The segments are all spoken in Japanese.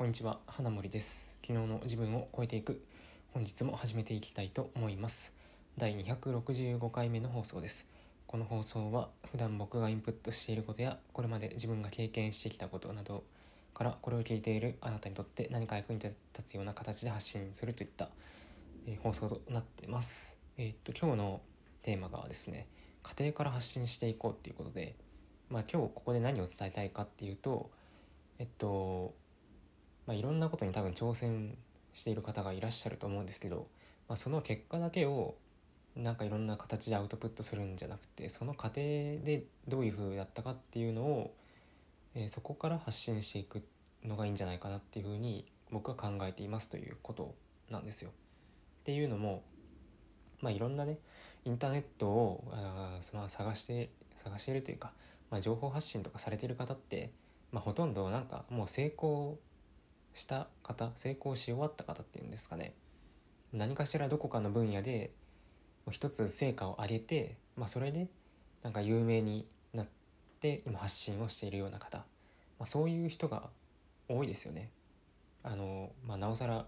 こんにちは花森です。昨日の自分を超えていく本日も始めていきたいと思います。第265回目の放送です。この放送は普段僕がインプットしていることやこれまで自分が経験してきたことなどからこれを聞いているあなたにとって何か役に立つような形で発信するといった、えー、放送となっています。えー、っと今日のテーマがですね家庭から発信していこうっていうことでまあ今日ここで何を伝えたいかっていうとえっとまあ、いろんなことに多分挑戦している方がいらっしゃると思うんですけど、まあ、その結果だけをなんかいろんな形でアウトプットするんじゃなくてその過程でどういう風だったかっていうのを、えー、そこから発信していくのがいいんじゃないかなっていう風に僕は考えていますということなんですよ。っていうのも、まあ、いろんなねインターネットをあ、まあ、探して探しているというか、まあ、情報発信とかされてる方って、まあ、ほとんどなんかもう成功した方成功し終わった方っていうんですかね何かしらどこかの分野で一つ成果を上げて、まあ、それでなんか有名になって今発信をしているような方、まあ、そういう人が多いですよね。あのまあ、なおさら、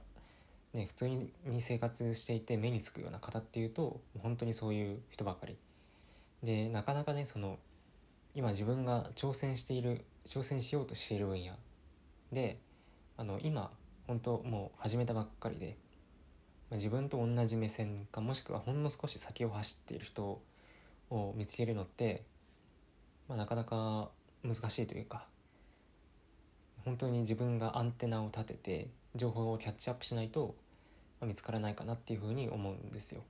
ね、普通に生活していて目につくような方っていうと本当にそういう人ばかり。でなかなかねその今自分が挑戦している挑戦しようとしている分野であの今本当もう始めたばっかりで、まあ、自分と同じ目線かもしくはほんの少し先を走っている人を見つけるのって、まあ、なかなか難しいというか本当に自分がアンテナを立てて情報をキャッチアップしないと、見つからないかなっていうふうに思うんですよ。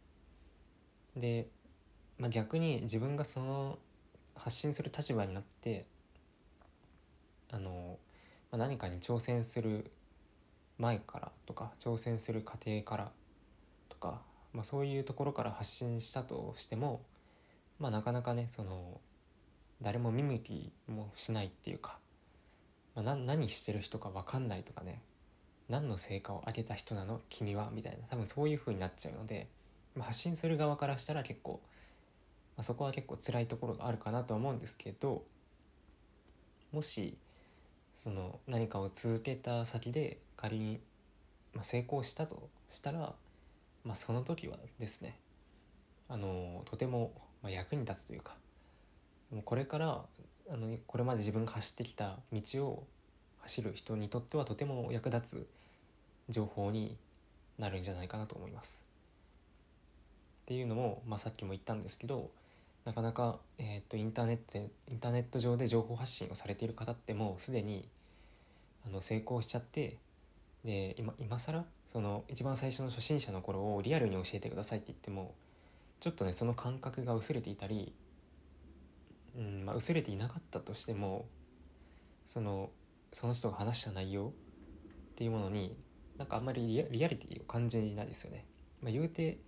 で、まあ、逆に自分がその発信する立場になってあのま、何かに挑戦する前からとか挑戦する過程からとか、まあ、そういうところから発信したとしても、まあ、なかなかねその誰も見向きもしないっていうか、まあ、何してる人か分かんないとかね何の成果を上げた人なの？君は？みたいな多分そういう風になっちゃうので、まあ、発信する側からしたら結構、まあ、そこは結構辛いところがあるかなと思うんですけどもしその何かを続けた先で仮に、まあ、成功したとしたら、まあ、その時はですねあのとても、役に立つというかこれからあのこれまで自分が走ってきた道を走る人にとってはとても役立つ情報になるんじゃないかなと思います。っていうのも、まあ、さっきも言ったんですけどなかなか、えーと、インターネットインターネット上で情報発信をされている方ってもうすでにあの成功しちゃってで今今更？その一番最初の初心者の頃をリアルに教えてくださいって言ってもちょっとねその感覚が薄れていたり、うんまあ、薄れていなかったとしてもそのその人が話した内容っていうものになんかあんまりリアリティを感じないですよね。まあ、言うて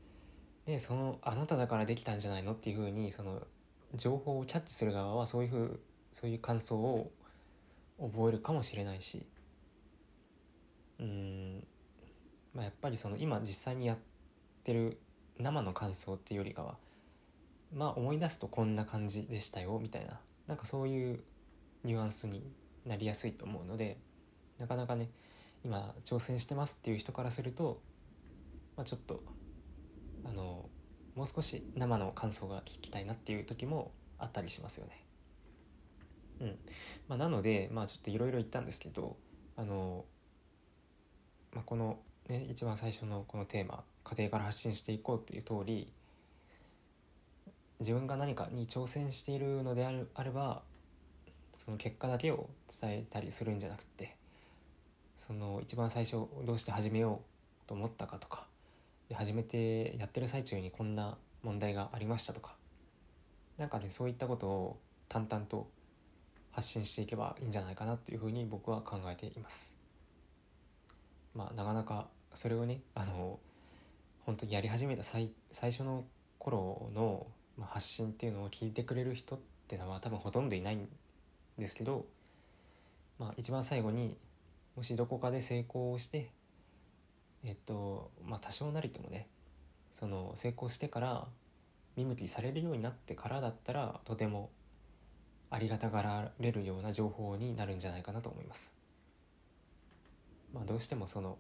でそのあなただからできたんじゃないのっていうふうにその情報をキャッチする側はそういうふうそういう感想を覚えるかもしれないし。うん。まあやっぱりその今実際にやってる生の感想っていうよりかはまあ思い出すとこんな感じでしたよみたいな。なんかそういうニュアンスになりやすいと思うのでなかなかね今挑戦してますっていう人からすると、まあ、ちょっとあのもう少し生の感想が聞きたいなっていう時もあったりしますよね。うんまあ、なので、まあ、ちょっといろいろ言ったんですけどあの、まあ、この、ね、一番最初のこのテーマ家庭から発信していこうっていう通り自分が何かに挑戦しているのであるあればその結果だけを伝えたりするんじゃなくてその一番最初どうして始めようと思ったかとかで始めてやってる最中にこんな問題がありましたとか何かねそういったことを淡々と発信していけばいいんじゃないかなというふうに僕は考えています。まあなかなかそれをねあの本当にやり始めた最最初の頃の発信っていうのを聞いてくれる人っていうのは多分ほとんどいないんですけど、まあ、一番最後にもしどこかで成功してえっとまあ多少なりともねその成功してから見向きされるようになってからだったらとてもありがたがられるような情報になるんじゃないかなと思います。まあ、どうしてもその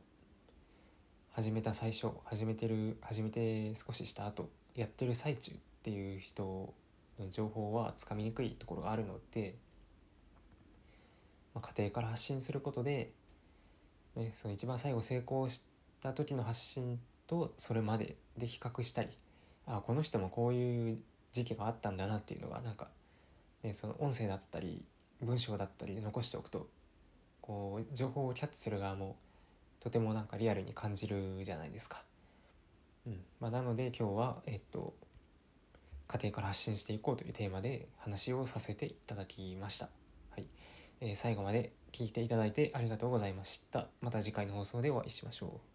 始めた最初始めてる始めて少しした後やってる最中っていう人の情報はつかみにくいところがあるので、まあ、家庭から発信することで、ね、その一番最後成功た時の発信とそれまでで比較したりあこの人もこういう時期があったんだなっていうのがなんか、ね、その音声だったり文章だったりで残しておくとこう情報をキャッチする側もとてもなんかリアルに感じるじゃないですか。うんまあ、なので今日は、えっと、家庭から発信していこうというテーマで話をさせていただきました。はいえー、最後まで聞いていただいてありがとうございました。また次回の放送でお会いしましょう。